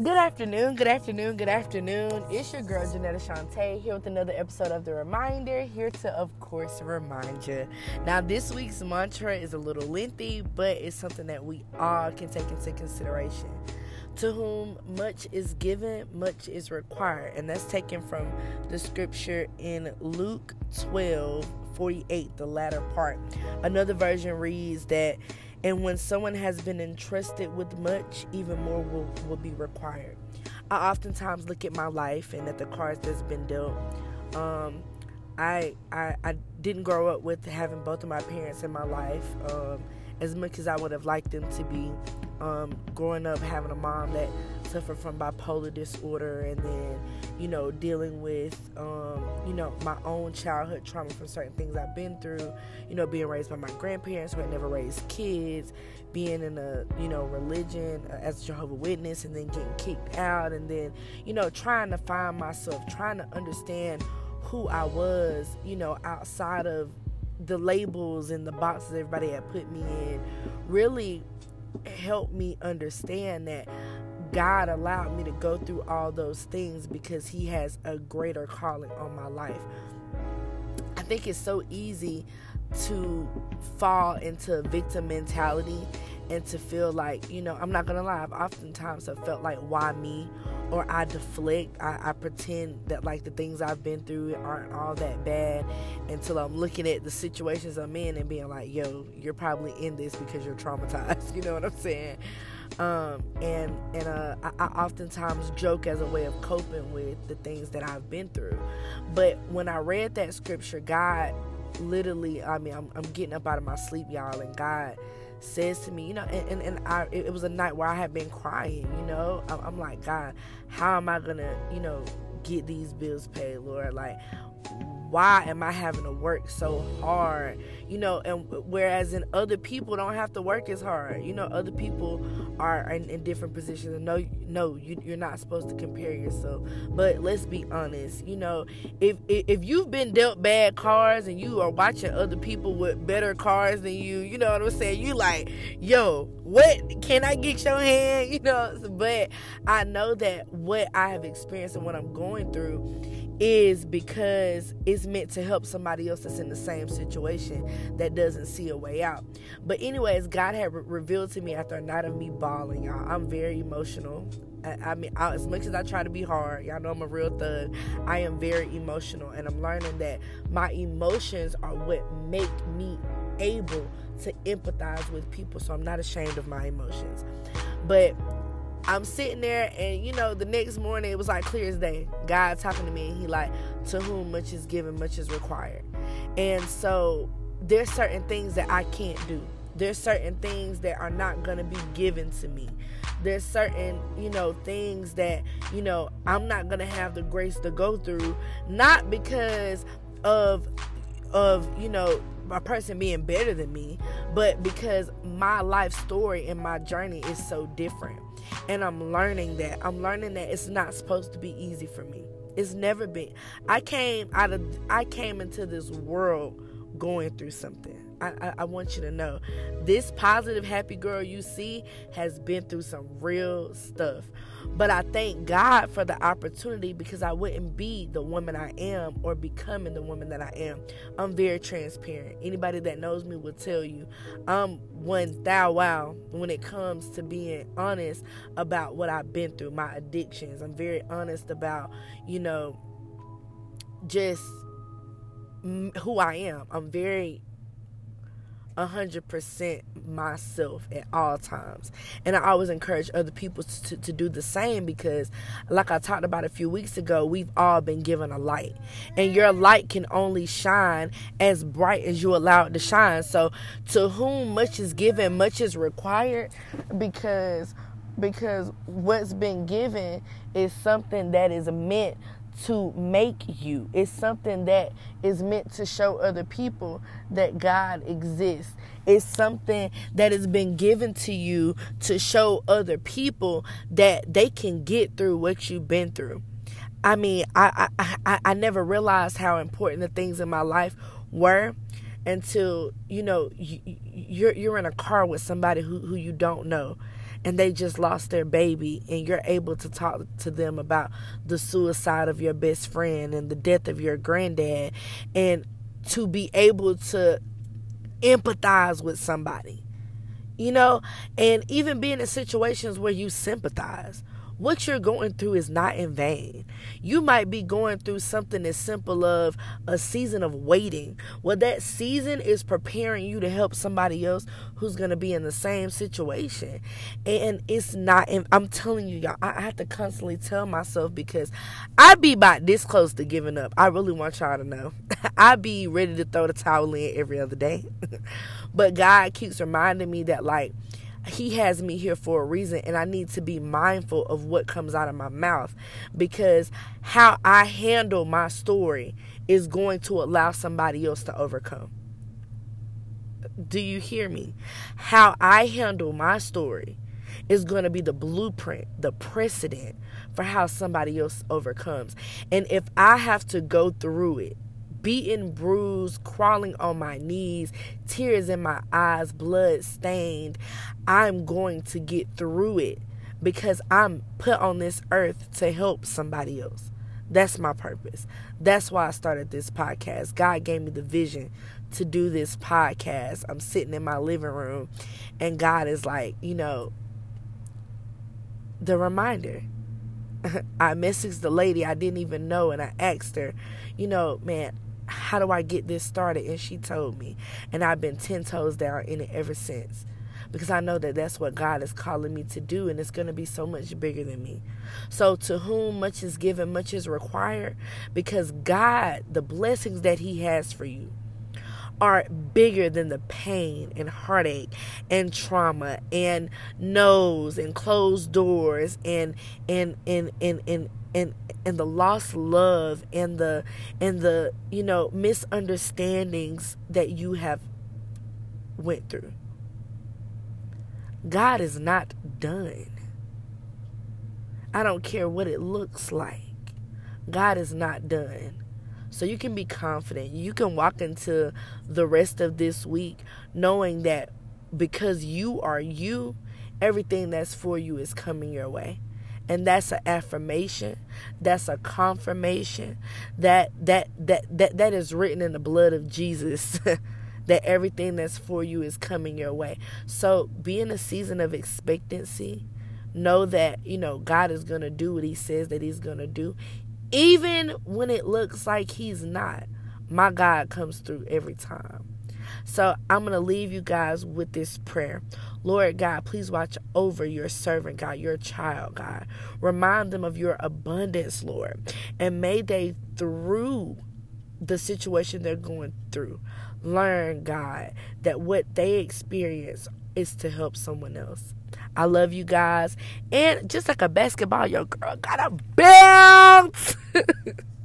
Good afternoon, good afternoon, good afternoon. It's your girl Janetta Shantae here with another episode of The Reminder, here to, of course, remind you. Now, this week's mantra is a little lengthy, but it's something that we all can take into consideration. To whom much is given, much is required. And that's taken from the scripture in Luke 12 48, the latter part. Another version reads that and when someone has been entrusted with much, even more will, will be required. I oftentimes look at my life and at the cards that's been dealt. Um, I, I, I didn't grow up with having both of my parents in my life um, as much as I would have liked them to be. Um, growing up having a mom that suffered from bipolar disorder and then you know dealing with um, you know my own childhood trauma from certain things I've been through you know being raised by my grandparents who had never raised kids being in a you know religion uh, as a Jehovah Witness and then getting kicked out and then you know trying to find myself trying to understand who I was you know outside of the labels and the boxes everybody had put me in really helped me understand that God allowed me to go through all those things because He has a greater calling on my life. I think it's so easy to fall into victim mentality and to feel like, you know, I'm not gonna lie, I've oftentimes have felt like, why me? Or I deflect, I, I, pretend that like the things I've been through aren't all that bad until I'm looking at the situations I'm in and being like, yo, you're probably in this because you're traumatized. You know what I'm saying? Um, and and uh, I, I oftentimes joke as a way of coping with the things that I've been through. But when I read that scripture, God literally, I mean, I'm, I'm getting up out of my sleep, y'all, and God says to me, you know, and, and, and I, it was a night where I had been crying, you know. I'm, I'm like, God, how am I gonna, you know, get these bills paid, Lord? Like, why am I having to work so hard? You know, and whereas in other people don't have to work as hard. You know, other people are in, in different positions. No, no, you, you're not supposed to compare yourself. But let's be honest. You know, if if you've been dealt bad cards and you are watching other people with better cards than you, you know what I'm saying? You like, yo, what can I get your hand? You know, but I know that what I have experienced and what I'm going through is because it's meant to help somebody else that's in the same situation that doesn't see a way out. But anyways, God had re- revealed to me after a night of me bawling, y'all. I'm very emotional. I, I mean, I, as much as I try to be hard, y'all know I'm a real thug. I am very emotional, and I'm learning that my emotions are what make me able to empathize with people. So I'm not ashamed of my emotions. But I'm sitting there, and you know, the next morning it was like clear as day. God talking to me, and He like, "To whom much is given, much is required." And so there's certain things that I can't do. There's certain things that are not gonna be given to me. There's certain, you know, things that you know I'm not gonna have the grace to go through, not because of of you know a person being better than me, but because my life story and my journey is so different. And I'm learning that. I'm learning that it's not supposed to be easy for me. It's never been. I came out of I came into this world going through something. I, I, want you to know this positive, happy girl you see has been through some real stuff. But I thank God for the opportunity because I wouldn't be the woman I am or becoming the woman that I am. I'm very transparent. Anybody that knows me will tell you I'm one thou wow when it comes to being honest about what I've been through, my addictions. I'm very honest about, you know, just who I am. I'm very 100% myself at all times. And I always encourage other people to, to do the same because, like I talked about a few weeks ago, we've all been given a light. And your light can only shine as bright as you allow it to shine. So, to whom much is given, much is required because because what's been given is something that is meant to make you. It's something that is meant to show other people that God exists. It's something that has been given to you to show other people that they can get through what you've been through. I mean, I I, I, I never realized how important the things in my life were until you know you, you're you're in a car with somebody who, who you don't know and they just lost their baby and you're able to talk to them about the suicide of your best friend and the death of your granddad and to be able to empathize with somebody you know? And even being in situations where you sympathize what you're going through is not in vain. You might be going through something as simple of a season of waiting. Well, that season is preparing you to help somebody else who's going to be in the same situation. And it's not, and I'm telling you, y'all, I have to constantly tell myself because I'd be about this close to giving up. I really want y'all to know. I'd be ready to throw the towel in every other day. but God keeps reminding me that, like, he has me here for a reason and I need to be mindful of what comes out of my mouth because how I handle my story is going to allow somebody else to overcome. Do you hear me? How I handle my story is going to be the blueprint, the precedent for how somebody else overcomes. And if I have to go through it beaten, bruised, crawling on my knees, tears in my eyes, blood stained. I'm going to get through it because I'm put on this earth to help somebody else. That's my purpose. That's why I started this podcast. God gave me the vision to do this podcast. I'm sitting in my living room, and God is like, you know, the reminder. I messaged the lady I didn't even know, and I asked her, you know, man, how do I get this started? And she told me. And I've been 10 toes down in it ever since. Because I know that that's what God is calling me to do, and it's going to be so much bigger than me. So, to whom much is given, much is required. Because God, the blessings that He has for you, are bigger than the pain and heartache and trauma and no's and closed doors and and and and and and and the lost love and the and the you know misunderstandings that you have went through. God is not done. I don't care what it looks like. God is not done so you can be confident. You can walk into the rest of this week knowing that because you are you everything that's for you is coming your way. And that's an affirmation. That's a confirmation. That that that that, that is written in the blood of jesus. That everything that's for you is coming your way. So be in a season of expectancy. Know that you know god is going to do what he says that he's going to do even when it looks like he's not my god comes through every time so I'm going to leave you guys with this prayer. Lord God, please watch over your servant, God, your child, God. Remind them of your abundance, Lord. And may they, through the situation they're going through, learn, God, that what they experience is to help someone else. I love you guys. And just like a basketball, your girl got a bounce.